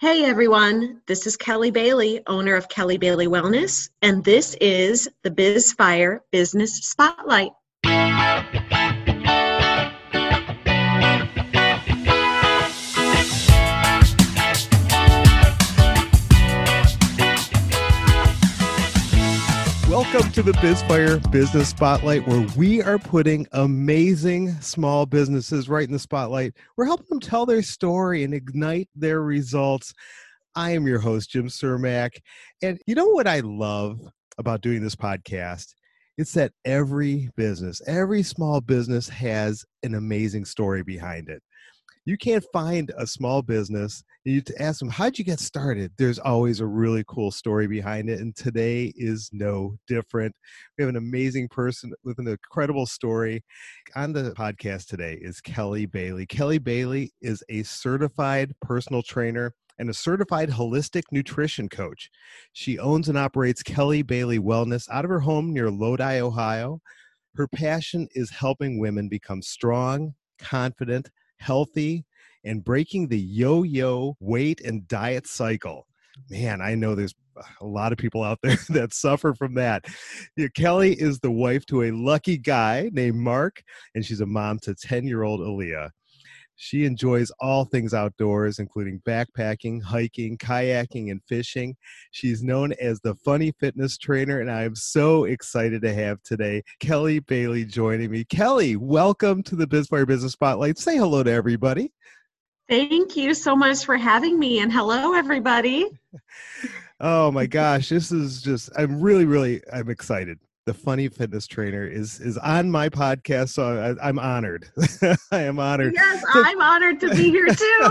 Hey everyone, this is Kelly Bailey, owner of Kelly Bailey Wellness, and this is the BizFire Business Spotlight. Welcome to the BizFire Business Spotlight, where we are putting amazing small businesses right in the spotlight. We're helping them tell their story and ignite their results. I am your host, Jim Cermak. And you know what I love about doing this podcast? It's that every business, every small business has an amazing story behind it you can't find a small business you to ask them how'd you get started there's always a really cool story behind it and today is no different we have an amazing person with an incredible story on the podcast today is kelly bailey kelly bailey is a certified personal trainer and a certified holistic nutrition coach. She owns and operates Kelly Bailey Wellness out of her home near Lodi, Ohio. Her passion is helping women become strong, confident, healthy, and breaking the yo yo weight and diet cycle. Man, I know there's a lot of people out there that suffer from that. Yeah, Kelly is the wife to a lucky guy named Mark, and she's a mom to 10 year old Aaliyah. She enjoys all things outdoors, including backpacking, hiking, kayaking, and fishing. She's known as the funny fitness trainer, and I am so excited to have today Kelly Bailey joining me. Kelly, welcome to the BizFire Business Spotlight. Say hello to everybody. Thank you so much for having me, and hello, everybody. oh my gosh, this is just, I'm really, really, I'm excited the funny fitness trainer is is on my podcast so I, am honored. I am honored. Yes i'm honored to be here too.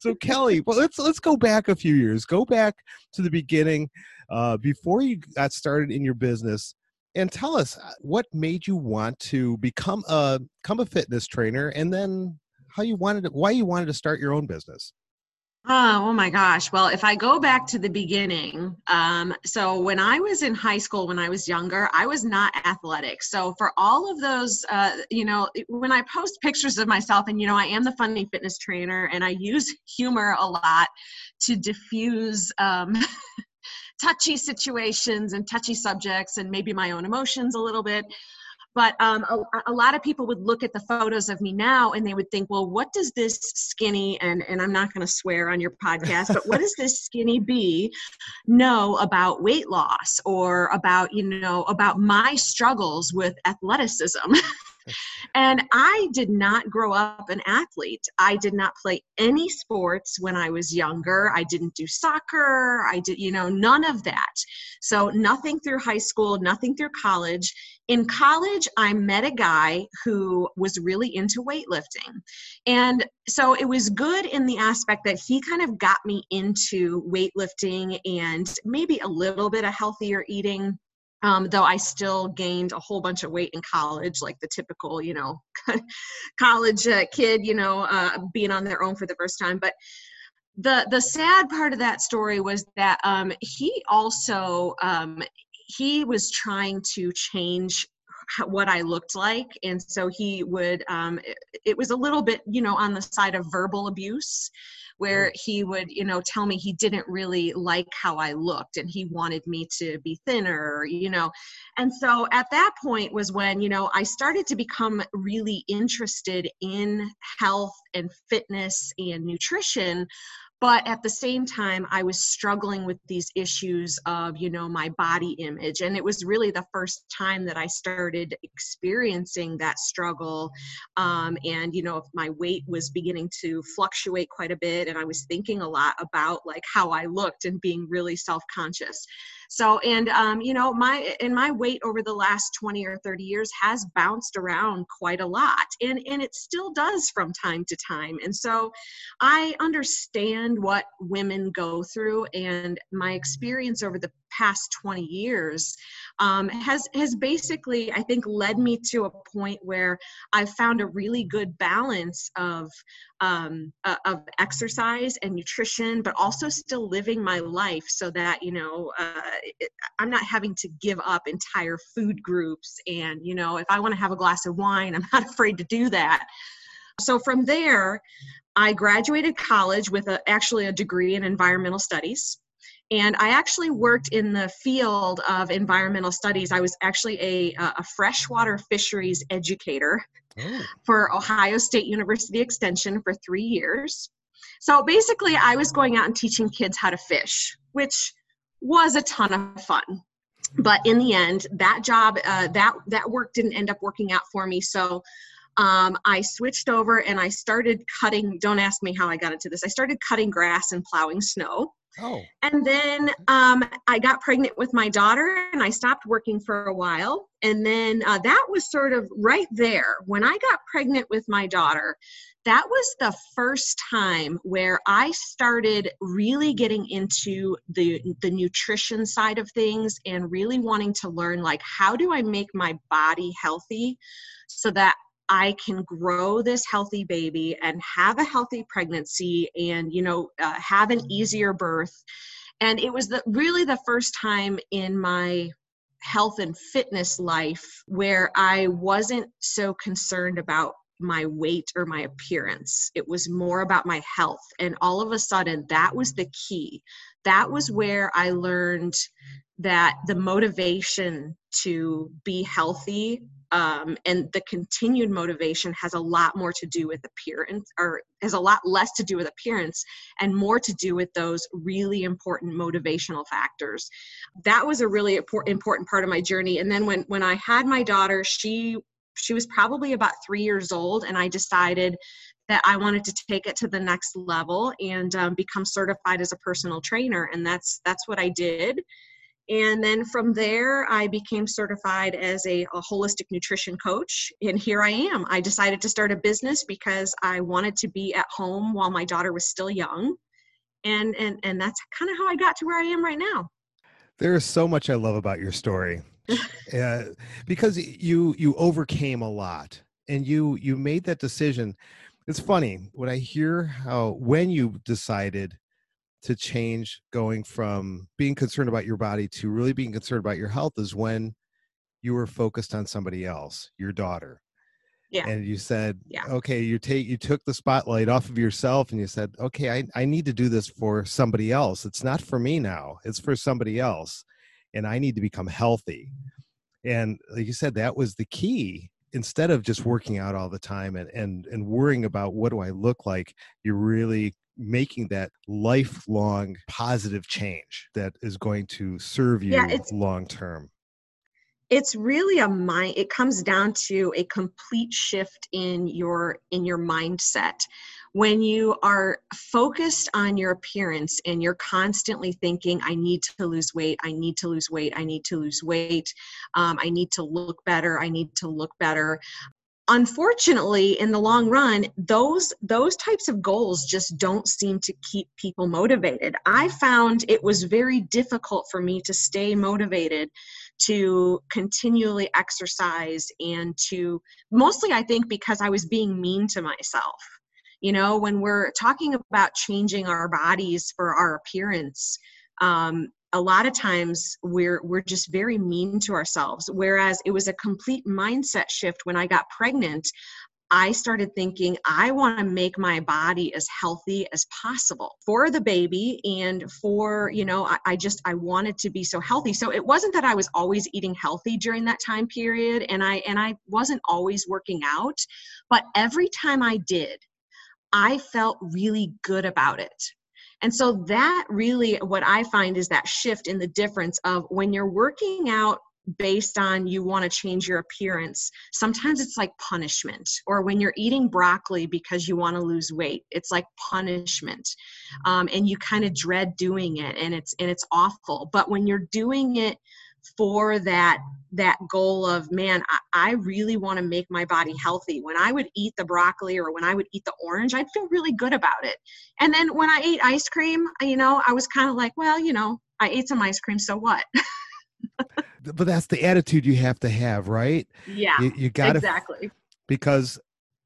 So kelly well let's let's go back a few years. Go back to the beginning uh, before you got started in your business and tell us uh, what made you want to become a become a fitness trainer and then how you wanted to, why you wanted to start your own business Oh, oh my gosh. Well, if I go back to the beginning, um, so when I was in high school, when I was younger, I was not athletic. So for all of those, uh, you know, when I post pictures of myself, and you know, I am the funny fitness trainer, and I use humor a lot to diffuse. Um, touchy situations and touchy subjects and maybe my own emotions a little bit but um, a, a, lot of people would look at the photos of me now and they would think, well, what does this skinny, and, and I'm not going to swear on your podcast, but what does this skinny bee know about weight loss or about, you know, about my struggles with athleticism? and I did not grow up an athlete. I did not play any sports when I was younger. I didn't do soccer. I did, you know, none of that. So nothing through high school, nothing through college. In college, I met a guy who was really into weightlifting. And so it was good in the aspect that he kind of got me into weightlifting and maybe a little bit of healthier eating um, though I still gained a whole bunch of weight in college, like the typical, you know, college uh, kid, you know, uh, being on their own for the first time. But the the sad part of that story was that um, he also um, he was trying to change what I looked like, and so he would. Um, it, it was a little bit, you know, on the side of verbal abuse where he would, you know, tell me he didn't really like how I looked and he wanted me to be thinner, you know. And so at that point was when, you know, I started to become really interested in health and fitness and nutrition but at the same time i was struggling with these issues of you know my body image. And it was really the first time that i started experiencing that struggle. Um, and you know if my weight was beginning to fluctuate quite a bit and i was thinking a lot about like how i looked and being really self-conscious so and um, you know my and my weight over the last 20 or 30 years has bounced around quite a lot and and it still does from time to time. And so i understand what women go through and my experience over the past 20 years um, has has basically i think led me to a point where i've found a really good balance of um, uh, of exercise and nutrition but also still living my life so that you know uh, i'm not having to give up entire food groups and you know if i want to have a glass of wine i'm not afraid to do that so from there I graduated college with a, actually a degree in environmental studies. And I actually worked in the field of environmental studies. I was actually a, a freshwater fisheries educator oh. for Ohio State University Extension for three years. So basically, I was going out and teaching kids how to fish, which was a ton of fun. But in the end, that job, uh, that that work didn't end up working out for me. So um, I switched over and I started cutting. Don't ask me how I got into this. I started cutting grass and plowing snow. Oh. And then um, I got pregnant with my daughter and I stopped working for a while. And then uh, that was sort of right there. When I got pregnant with my daughter, that was the first time where I started really getting into the, the nutrition side of things and really wanting to learn like, how do I make my body healthy so that I can grow this healthy baby and have a healthy pregnancy and, you know, uh, have an easier birth. And it was the, really the first time in my health and fitness life where I wasn't so concerned about my weight or my appearance. It was more about my health. And all of a sudden, that was the key. That was where I learned that the motivation to be healthy um, and the continued motivation has a lot more to do with appearance or has a lot less to do with appearance and more to do with those really important motivational factors. That was a really important part of my journey. And then when when i had my daughter she she was probably about three years old and i decided that i wanted to take it to the next level and um, become certified as a personal trainer. And that's that's what i did and then from there, I became certified as a, a, holistic nutrition coach. And here I am. I decided to start a business because I wanted to be at home while my daughter was still young. And, and, and that's kind of how I got to where I am right now. There is so much I love about your story. uh, because you you overcame a lot and you you made that decision it's funny when i hear how when you decided to change going from being concerned about your body to really being concerned about your health is when you were focused on somebody else your daughter. Yeah. And you said yeah. okay you take you took the spotlight off of yourself and you said okay I, I need to do this for somebody else. It's not for me now. It's for somebody else and i need to become healthy and like you said that was the key instead of just working out all the time and and and worrying about what do i look like? You really making that lifelong positive change that is going to serve you yeah, long term. It's really a mind it comes down to a complete shift in your in your mindset. When you are focused on your appearance and you're constantly thinking i need to lose weight i need to lose weight i need to lose weight um, i need to look better i need to look better unfortunately in the long run those those types of goals just don't seem to keep people motivated. I found it was very difficult for me to stay motivated to continually exercise and to mostly i think because i was being mean to myself. You know when we're talking about changing our bodies for our appearance um, a lot of times we're we're just very mean to ourselves. Whereas it was a complete mindset shift when i got pregnant i started thinking i want to make my body as healthy as possible for the baby and for you know I, I, just i wanted to be so healthy. So it wasn't that i was always eating healthy during that time period and i and i wasn't always working out but every time i did i felt really good about it and so that really what I find is that shift in the difference of when you're working out based on you want to change your appearance sometimes it's like punishment or when you're eating broccoli because you want to lose weight it's like punishment. Um, and you kind of dread doing it and it's and it's awful. But when you're doing it for that that goal of man I, I really want to make my body healthy. When i would eat the broccoli or when i would eat the orange i'd feel really good about it. And then when i ate ice cream you know i was kind of like well you know i ate some ice cream so what? But that's the attitude you have to have right? Yeah you, you got exactly. because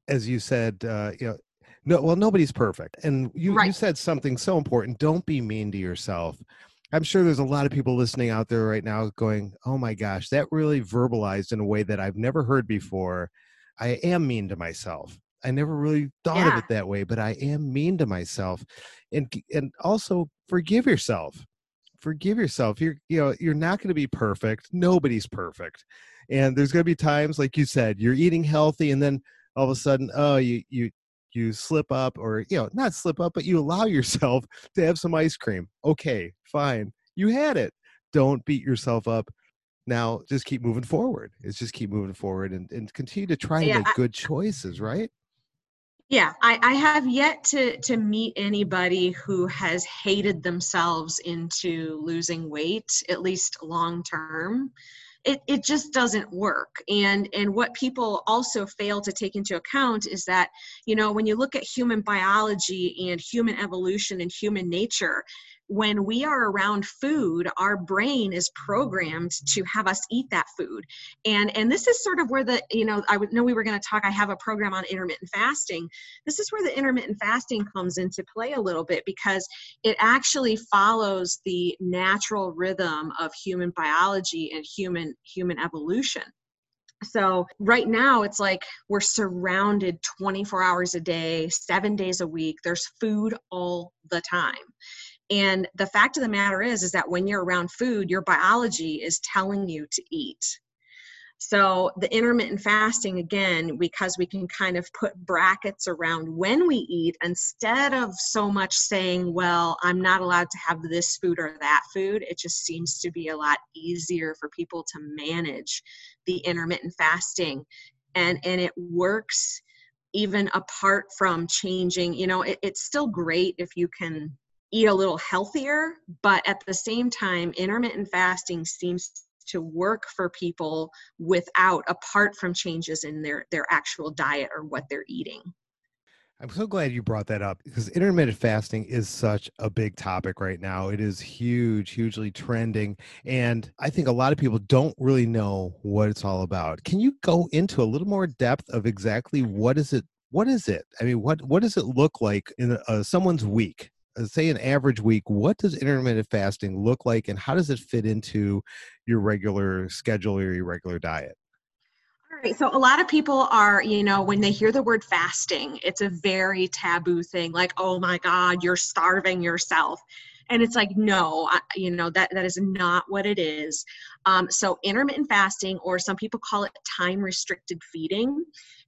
as you said uh you know no well nobody's perfect. And you right. you said something so important don't be mean to yourself I'm sure there's a lot of people listening out there right now going, oh my gosh, that really verbalized in a way that I've never heard before. I am mean to myself. I never really thought yeah. of it that way, but I am mean to myself. And and also forgive yourself. Forgive yourself. You're you know, you're not going to be perfect. Nobody's perfect. And there's going to be times like you said, you're eating healthy and then all of a sudden, oh, you you you slip up or you know, not slip up, but you allow yourself to have some ice cream. Okay, fine. You had it. Don't beat yourself up now just keep moving forward it's just keep moving forward and, and continue to try and yeah, make good choices right yeah I, I have yet to to meet anybody who has hated themselves into losing weight at least long term it, it just doesn't work. And and what people also fail to take into account is that you know when you look at human biology and human evolution and human nature when we are around food our brain is programmed to have us eat that food and and this is sort of where the you know i know we were going to talk i have a program on intermittent fasting this is where the intermittent fasting comes into play a little bit because it actually follows the natural rhythm of human biology and human human evolution so right now it's like we're surrounded 24 hours a day, 7 days a week. There's food all the time. And the fact of the matter is, is that when you're around food, your biology is telling you to eat. So the intermittent fasting, again, because we can kind of put brackets around when we eat instead of so much saying, well, I'm not allowed to have this food or that food, it just seems to be a lot easier for people to manage the intermittent fasting. And, and it works even apart from changing, you know, it, it's still great if you can eat a little healthier, but at the same time, intermittent fasting seems to work for people without apart from changes in their their actual diet or what they're eating. I'm so glad you brought that up because intermittent fasting is such a big topic right now. It is huge, hugely trending. And I think a lot of people don't really know what it's all about. Can you go into a little more depth of exactly what is it? What is it? I mean, what, what does it look like in a, someone's week? Uh, say an average week what does intermittent fasting look like and how does it fit into your regular schedule or your regular diet? All right so a lot of people are you know when they hear the word fasting it's a very taboo thing like oh my god you're starving yourself and it's like no I, you know that that is not what it is. Um, so intermittent fasting or some people call it time restricted feeding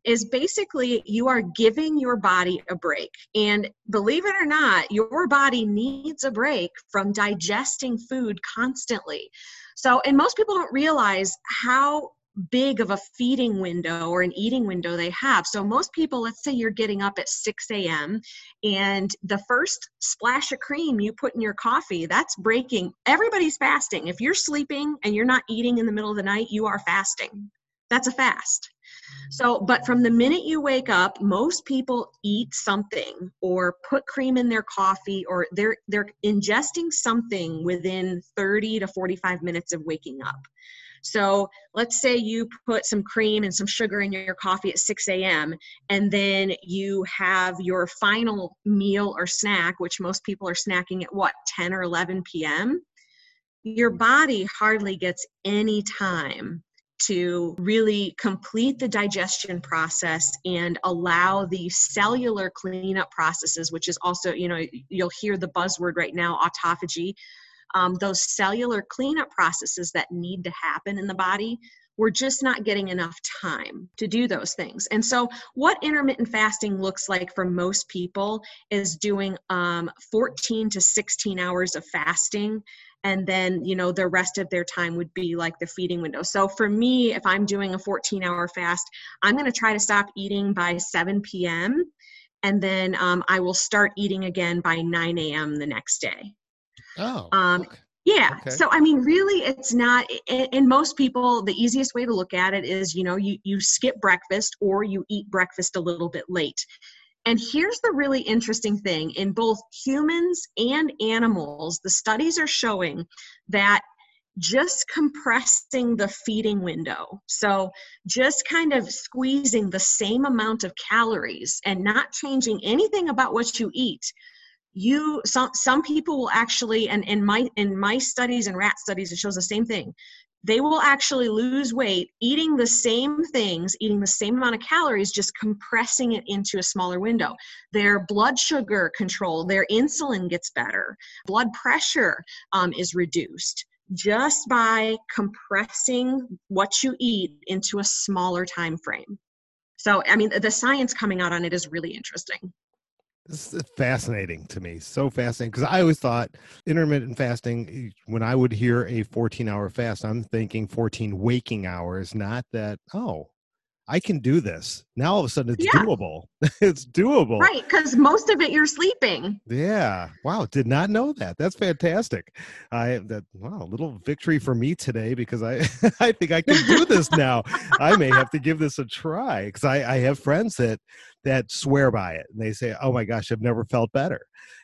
is basically you are giving your body a break. And believe it or not, your body needs a break from digesting food constantly. So, and most people don't realize how big of a feeding window or an eating window they have. So, most people, let's say you're getting up at 6 a.m., and the first splash of cream you put in your coffee, that's breaking. Everybody's fasting. If you're sleeping and you're not eating in the middle of the night, you are fasting. That's a fast. So, but from the minute you wake up, most people eat something or put cream in their coffee or they're they're ingesting something within 30 to 45 minutes of waking up. So let's say you put some cream and some sugar in your coffee at 6 a.m. and then you have your final meal or snack, which most people are snacking at what, 10 or 11 p.m. Your body hardly gets any time to really complete the digestion process and allow the cellular cleanup processes, which is also, you know, you'll hear the buzzword right now, autophagy. Um, those cellular cleanup processes that need to happen in the body, we're just not getting enough time to do those things. And so, what intermittent fasting looks like for most people is doing um, 14 to 16 hours of fasting and then you know the rest of their time would be like the feeding window so for me if i'm doing a 14 hour fast i'm going to try to stop eating by 7 p.m and then um, i will start eating again by 9 a.m the next day oh um, okay. yeah okay. so i mean really it's not and most people the easiest way to look at it is you know you you skip breakfast or you eat breakfast a little bit late and here's the really interesting thing in both humans and animals, the studies are showing that just compressing the feeding window. So, just kind of squeezing the same amount of calories and not changing anything about what you eat. You some some people will actually and in my in my studies and rat studies it shows the same thing they will actually lose weight eating the same things, eating the same amount of calories, just compressing it into a smaller window. Their blood sugar control, their insulin gets better, blood pressure um, is reduced just by compressing what you eat into a smaller time frame. So, I mean, the science coming out on it is really interesting. This is fascinating to me. So fascinating because I always thought intermittent fasting, when I would hear a 14 hour fast, I'm thinking 14 waking hours, not that, oh, I can do this. Now all of a sudden it's yeah. doable. it's doable. Right, because most of it you're sleeping. Yeah. Wow. Did not know that. That's fantastic. I that wow, a little victory for me today because I I think I can do this now. I may have to give this a try because I, I have friends that that swear by it and they say, Oh my gosh, I've never felt better.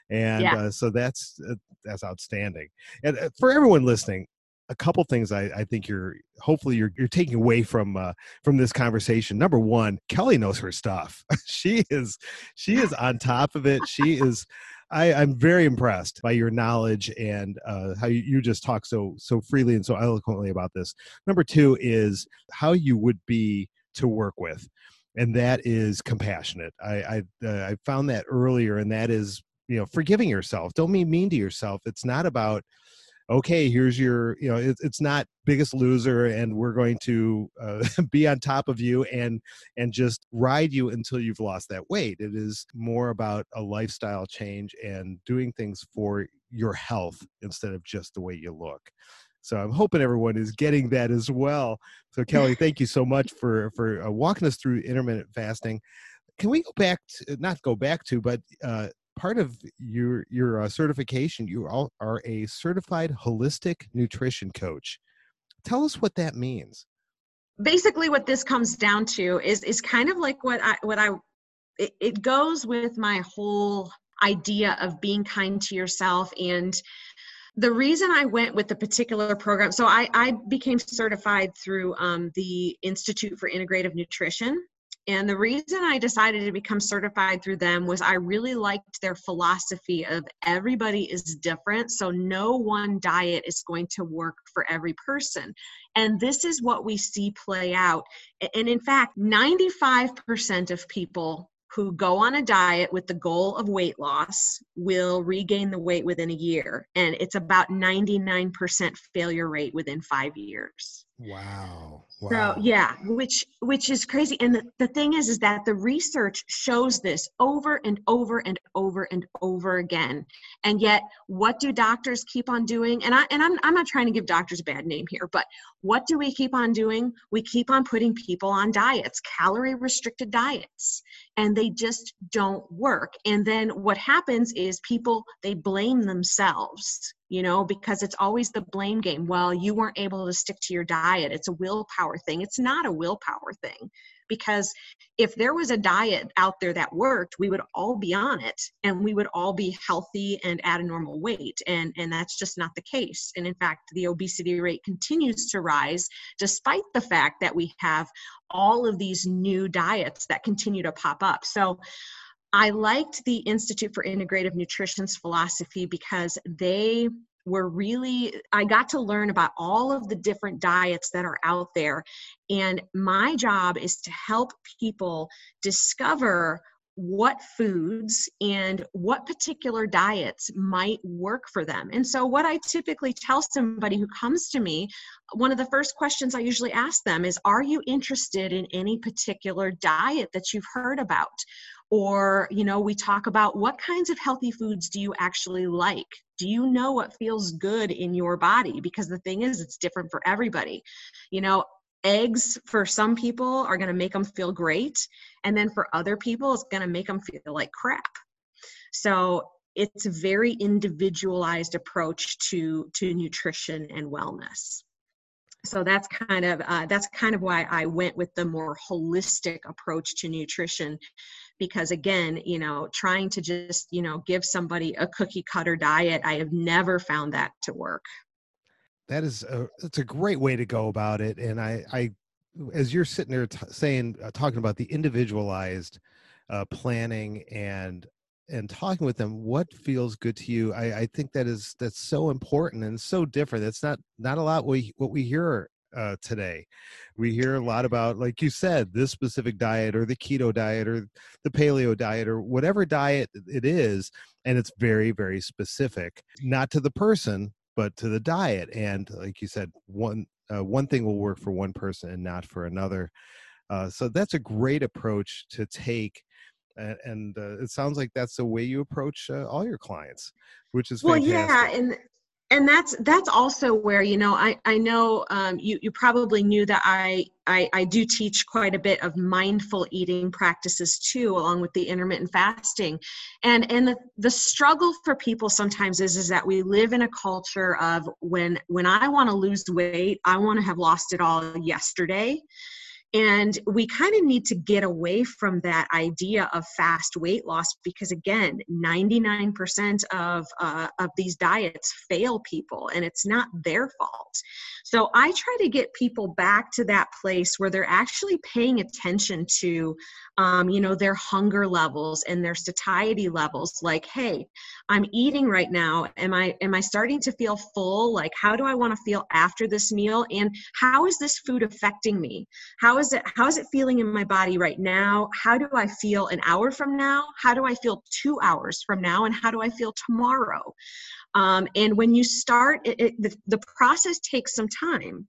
And yeah. uh, so that's uh, that's outstanding. And uh, for everyone listening, a couple things I, I, think you're hopefully you're you're taking away from uh, from this conversation. Number one, Kelly knows her stuff. she is she is on top of it. She is. I, I'm very impressed by your knowledge and uh, how you, you just talk so so freely and so eloquently about this. Number two is how you would be to work with, and that is compassionate. I I, uh, I found that earlier, and that is you know forgiving yourself. Don't be mean to yourself. It's not about okay here's your you know it, it's not biggest loser and we're going to uh, be on top of you and and just ride you until you've lost that weight. It is more about a lifestyle change and doing things for your health instead of just the way you look. So i'm hoping everyone is getting that as well. So kelly thank you so much for for uh, walking us through intermittent fasting. Can we go back to not go back to but uh, part of your your uh, certification you all are a certified holistic nutrition coach tell us what that means basically what this comes down to is is kind of like what i what i it, it goes with my whole idea of being kind to yourself and the reason I went with the particular program, so I, I became certified through um, the Institute for Integrative Nutrition. And the reason I decided to become certified through them was I really liked their philosophy of everybody is different. So no one diet is going to work for every person. And this is what we see play out. And in fact, 95% of people who go on a diet with the goal of weight loss will regain the weight within a year and it's about 99% failure rate within 5 years. Wow. wow. So yeah, which which is crazy. And the, the thing is is that the research shows this over and over and over and over again. And yet what do doctors keep on doing? And I and I'm I'm not trying to give doctors a bad name here, but what do we keep on doing? We keep on putting people on diets, calorie restricted diets, and they just don't work. And then what happens is people they blame themselves you know, because it's always the blame game. Well, you weren't able to stick to your diet. It's a willpower thing. It's not a willpower thing because if there was a diet out there that worked, we would all be on it and we would all be healthy and at a normal weight. And, and that's just not the case. And in fact, the obesity rate continues to rise despite the fact that we have all of these new diets that continue to pop up. So I liked the Institute for Integrative Nutrition's philosophy because they were really, I got to learn about all of the different diets that are out there. And my job is to help people discover what foods and what particular diets might work for them. And so, what I typically tell somebody who comes to me, one of the first questions I usually ask them is Are you interested in any particular diet that you've heard about? Or you know we talk about what kinds of healthy foods do you actually like? Do you know what feels good in your body? Because the thing is it's different for everybody. You know eggs for some people are going to make them feel great and then for other people it's going to make them feel like crap. So it's a very individualized approach to to nutrition and wellness so that's kind of uh, that's kind of why i went with the more holistic approach to nutrition. Because again you know trying to just you know give somebody a cookie cutter diet i have never found that to work. That is a it's a great way to go about it and i i as you're sitting there t- saying uh, talking about the individualized uh, planning and and talking with them what feels good to you i, I think that is that's so important and so different it's not not a lot we what we hear uh, today. We hear a lot about like you said this specific diet or the keto diet or the paleo diet or whatever diet it is and it's very very specific not to the person but to the diet and like you said one uh, one thing will work for one person and not for another. Uh, so that's a great approach to take and, and uh, it sounds like that's the way you approach uh, all your clients which is well yeah and and that's that's also where you know i i know um, you you probably knew that I, I i do teach quite a bit of mindful eating practices too along with the intermittent fasting. And and the, the struggle for people sometimes is is that we live in a culture of when when i want to lose weight i want to have lost it all yesterday and we kind of need to get away from that idea of fast weight loss because, again, 99% of, uh, of these diets fail people and it's not their fault. So I try to get people back to that place where they're actually paying attention to, um, you know, their hunger levels and their satiety levels. Like, hey, I'm eating right now. Am I am I starting to feel full? Like, how do I want to feel after this meal? And how is this food affecting me? How is it how is it feeling in my body right now? How do I feel an hour from now? How do I feel two hours from now? And how do I feel tomorrow? Um, and when you start, it, it, the, the, process takes some time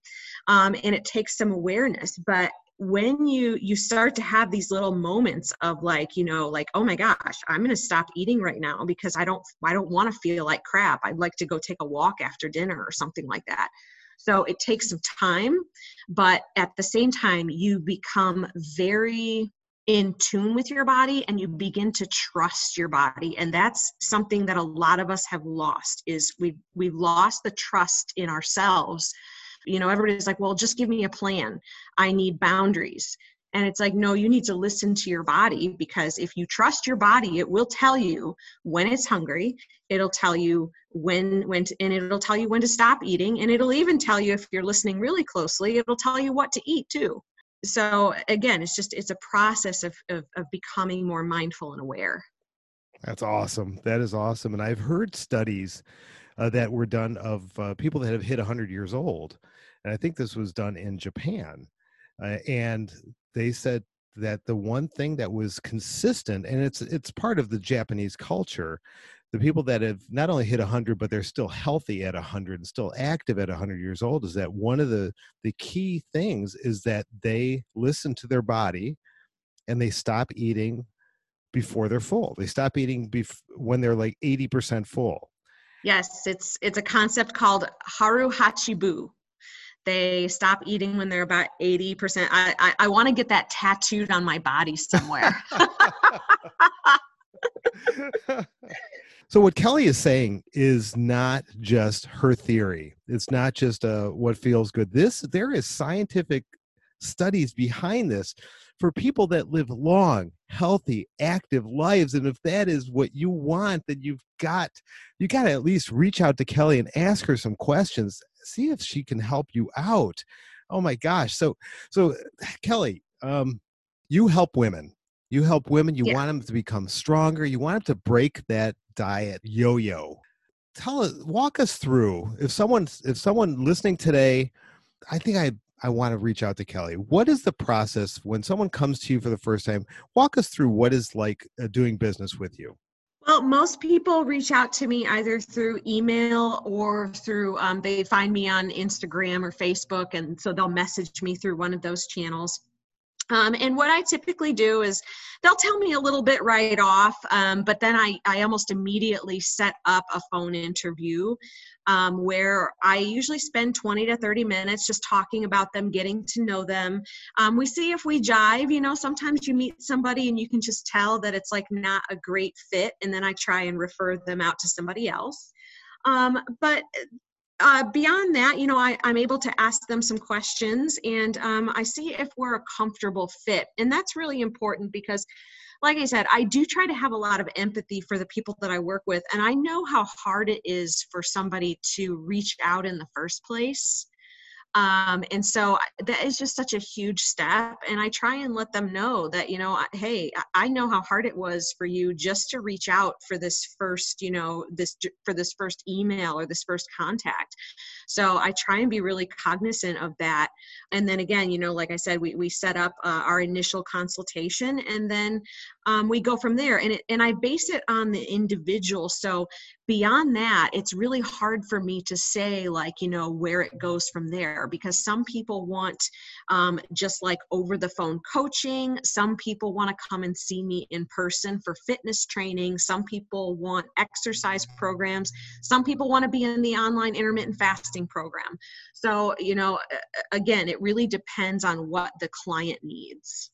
um, and it takes some awareness. But when you you start to have these little moments of like you know like oh my gosh i'm going to stop eating right now because i don't i don't want to feel like crap i'd like to go take a walk after dinner or something like that so it takes some time but at the same time you become very in tune with your body and you begin to trust your body. And that's something that a lot of us have lost is we've we've lost the trust in ourselves. You know everybody's like well just give me a plan. I need boundaries and it's like no you need to listen to your body because if you trust your body it will tell you when it's hungry. It'll tell you when when to, and it'll tell you when to stop eating. And it'll even tell you if you're listening really closely it'll tell you what to eat too. So again it's just it's a process of, of, of becoming more mindful and aware. That's awesome. That is awesome. And i've heard studies uh, that were done of uh, people that have hit 100 years old. And i think this was done in japan. Uh, and they said that the one thing that was consistent and it's it's part of the japanese culture the people that have not only hit 100 but they're still healthy at 100 and still active at 100 years old is that one of the the key things is that they listen to their body and they stop eating before they're full. They stop eating bef- when they're like 80% full. Yes it's it's a concept called hara hachi bu they stop eating when they're about 80% i i, I want to get that tattooed on my body somewhere So what Kelly is saying is not just her theory. It's not just uh, what feels good. This there is scientific studies behind this for people that live long, healthy, active lives. And if that is what you want, then you've got you got to at least reach out to Kelly and ask her some questions. See if she can help you out. Oh my gosh! So so Kelly, um, you help women you help women you yeah. want them to become stronger you want them to break that diet yo-yo tell us walk us through if someone if someone listening today i think i i want to reach out to kelly what is the process when someone comes to you for the first time walk us through what is like uh, doing business with you well, most people reach out to me either through email or through, um, they find me on Instagram or Facebook, and so they'll message me through one of those channels. Um, and what I typically do is they'll tell me a little bit right off, um, but then I, I almost immediately set up a phone interview um, where I usually spend 20 to 30 minutes just talking about them, getting to know them. Um, we see if we jive. You know, sometimes you meet somebody and you can just tell that it's like not a great fit, and then I try and refer them out to somebody else. Um, but uh, beyond that, you know, I, am able to ask them some questions and um, I see if we're a comfortable fit. And that's really important because, like I said, I do try to have a lot of empathy for the people that I work with. And I know how hard it is for somebody to reach out in the first place. Um, and so that is just such a huge step and i try and let them know that you know hey i know how hard it was for you just to reach out for this first you know this for this first email or this first contact so i try and be really cognizant of that. And then again you know like i said we, we set up uh, our initial consultation and then um, we go from there. And it, and i base it on the individual. So beyond that it's really hard for me to say like you know where it goes from there because some people want um, just like over the phone coaching. Some people want to come and see me in person for fitness training. Some people want exercise programs. Some people want to be in the online intermittent fasting program. So you know again it really depends on what the client needs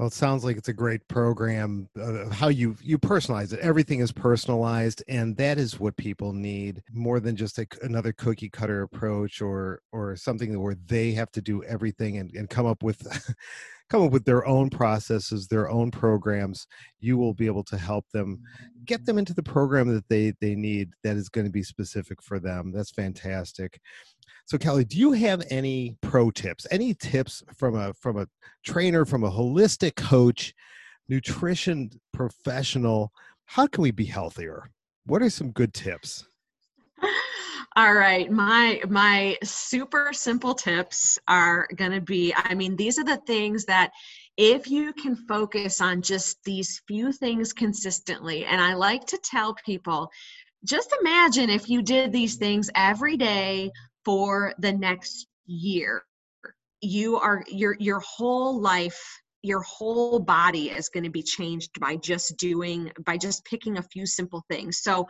well, it sounds like it's a great program. Uh, how you you personalize it. Everything is personalized, and that is what people need more than just a, another cookie cutter approach or or something where they have to do everything and, and come up with come up with their own processes, their own programs. You will be able to help them get them into the program that they they need that is going to be specific for them. That's fantastic. So Kelly, do you have any pro tips? Any tips from a from a trainer, from a holistic coach, nutrition professional? How can we be healthier? What are some good tips? All right, my my super simple tips are going to be I mean these are the things that if you can focus on just these few things consistently and I like to tell people just imagine if you did these things every day for the next year. You are your your whole life your whole body is going to be changed by just doing by just picking a few simple things. So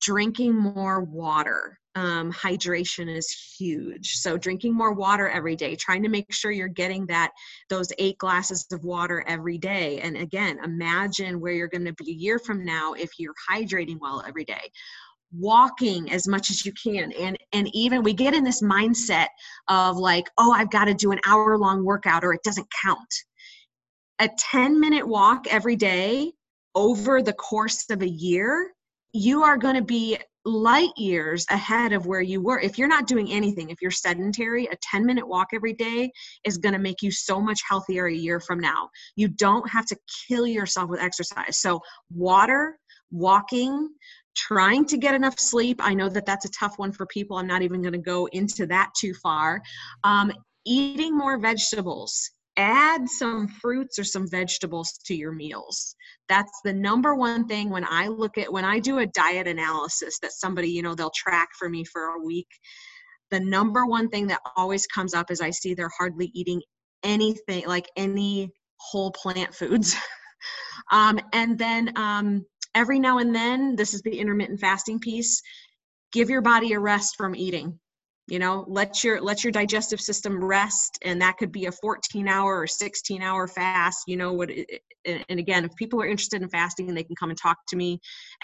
drinking more water um, hydration is huge. So drinking more water every day trying to make sure you're getting that those eight glasses of water every day. And again imagine where you're going to be a year from now if you're hydrating well every day walking as much as you can. And and even we get in this mindset of like oh i've got to do an hour long workout or it doesn't count. A 10 minute walk every day over the course of a year you are going to be light years ahead of where you were. If you're not doing anything if you're sedentary a 10 minute walk every day is going to make you so much healthier a year from now. You don't have to kill yourself with exercise. So water walking trying to get enough sleep. I know that that's a tough one for people. I'm not even going to go into that too far. Um, eating more vegetables. Add some fruits or some vegetables to your meals. That's the number one thing when I look at when I do a diet analysis that somebody, you know, they'll track for me for a week. The number one thing that always comes up is I see they're hardly eating anything like any whole plant foods. um, and then um, every now and then, this is the intermittent fasting piece, give your body a rest from eating. You know, let your let your digestive system rest, and that could be a 14 hour or 16 hour fast. You know what? it, And again, if people are interested in fasting, they can come and talk to me,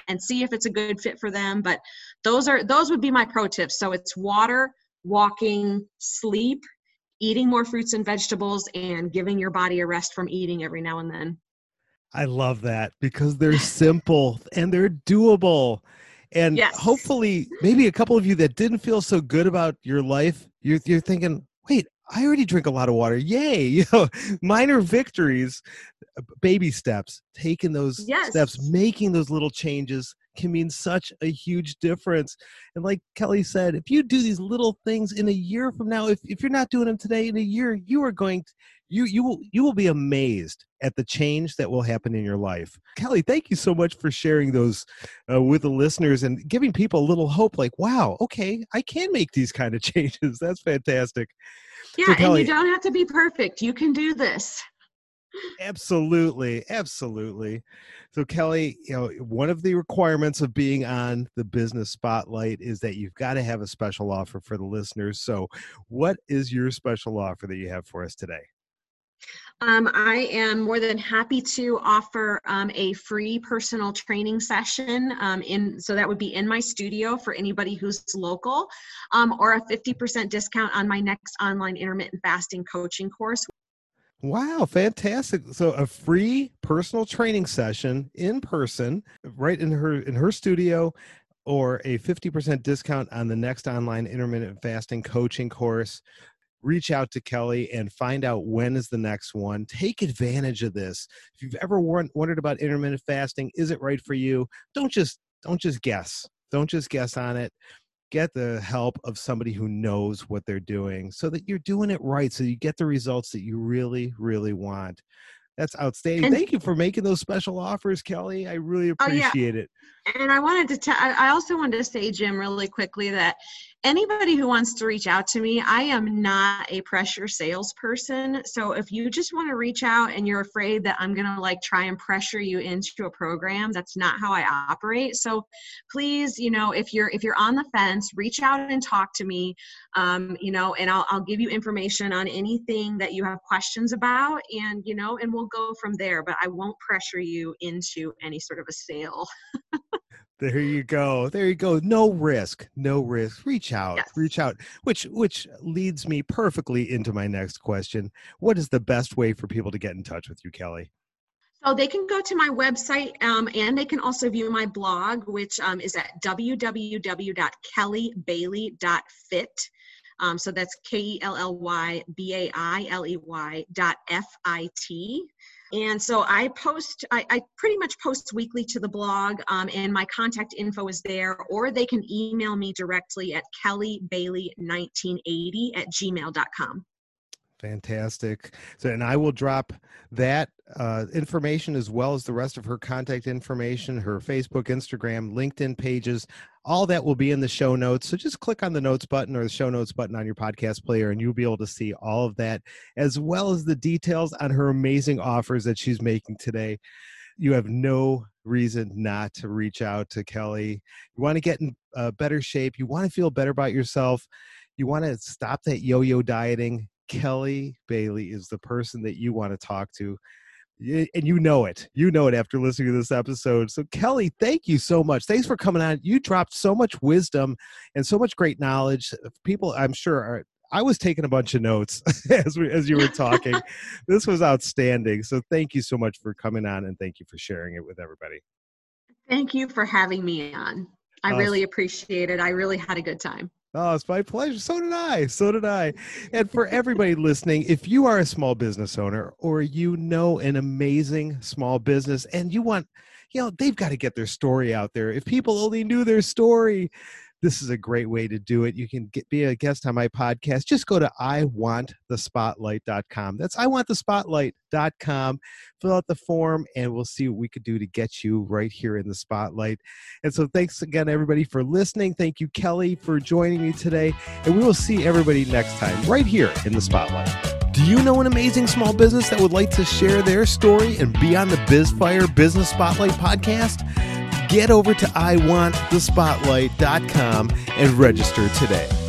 and see if it's a good fit for them. But those are those would be my pro tips. So it's water, walking, sleep, eating more fruits and vegetables, and giving your body a rest from eating every now and then. I love that because they're simple and they're doable. And yes. hopefully, maybe a couple of you that didn't feel so good about your life, you're, you're thinking, wait, I already drink a lot of water. Yay. You know, minor victories, uh, baby steps, taking those yes. steps, making those little changes can mean such a huge difference. And like Kelly said, if you do these little things in a year from now, if, if you're not doing them today in a year, you are going to, you you will you will be amazed at the change that will happen in your life. Kelly, thank you so much for sharing those uh, with the listeners and giving people a little hope. Like, wow, okay, I can make these kind of changes. That's fantastic. Yeah, so, Kelly, and you don't have to be perfect. You can do this. Absolutely, absolutely. So, Kelly, you know, one of the requirements of being on the business spotlight is that you've got to have a special offer for the listeners. So, what is your special offer that you have for us today? Um, I am more than happy to offer um, a free personal training session um, in so that would be in my studio for anybody who's local, um, or a 50% discount on my next online intermittent fasting coaching course. Wow, fantastic. So a free personal training session in person right in her in her studio or a 50% discount on the next online intermittent fasting coaching course, reach out to Kelly and find out when is the next one. Take advantage of this. If you've ever wondered about intermittent fasting, is it right for you? Don't just don't just guess. Don't just guess on it. Get the help of somebody who knows what they're doing so that you're doing it right so you get the results that you really really want. That's outstanding. And, Thank you for making those special offers, Kelly. I really appreciate oh, yeah. it. And I wanted to tell, I also wanted to say, Jim, really quickly that anybody who wants to reach out to me, I am not a pressure salesperson. So if you just want to reach out and you're afraid that I'm going to like try and pressure you into a program, that's not how I operate. So please, you know, if you're if you're on the fence, reach out and talk to me. Um, you know, and I'll I'll give you information on anything that you have questions about, and you know, and we'll go from there. But I won't pressure you into any sort of a sale. There you go. There you go. No risk. No risk. Reach out. Yes. Reach out. Which which leads me perfectly into my next question. What is the best way for people to get in touch with you, Kelly? So they can go to my website um, and they can also view my blog, which um, is at www.kellybailey.fit. Um, so that's K E L L Y B A I L E Y dot F I T. And so I post, I, I, pretty much post weekly to the blog, um, and my contact info is there, or they can email me directly at kellybailey1980 at gmail.com. Fantastic. So, and I will drop that uh, information as well as the rest of her contact information, her Facebook, Instagram, LinkedIn pages. All that will be in the show notes. So just click on the notes button or the show notes button on your podcast player, and you'll be able to see all of that, as well as the details on her amazing offers that she's making today. You have no reason not to reach out to Kelly. You want to get in uh, better shape, you want to feel better about yourself, you want to stop that yo yo dieting Kelly Bailey is the person that you want to talk to. And you know it. You know it after listening to this episode. So, Kelly, thank you so much. Thanks for coming on. You dropped so much wisdom and so much great knowledge. People, I'm sure, are I was taking a bunch of notes as we, as you were talking. this was outstanding. So thank you so much for coming on and thank you for sharing it with everybody. Thank you for having me on. I uh, really appreciate it. I really had a good time. Oh, it's my pleasure. So did I. So did I. And for everybody listening, if you are a small business owner or you know an amazing small business and you want, you know, they've got to get their story out there. If people only knew their story, this is a great way to do it. You can get, be a guest on my podcast. Just go to iwantthespotlight.com. That's iwantthespotlight.com. Fill out the form, and we'll see what we could do to get you right here in the spotlight. And so, thanks again, everybody, for listening. Thank you, Kelly, for joining me today. And we will see everybody next time right here in the spotlight. Do you know an amazing small business that would like to share their story and be on the BizFire Business Spotlight podcast? Get over to iwantthespotlight.com and register today.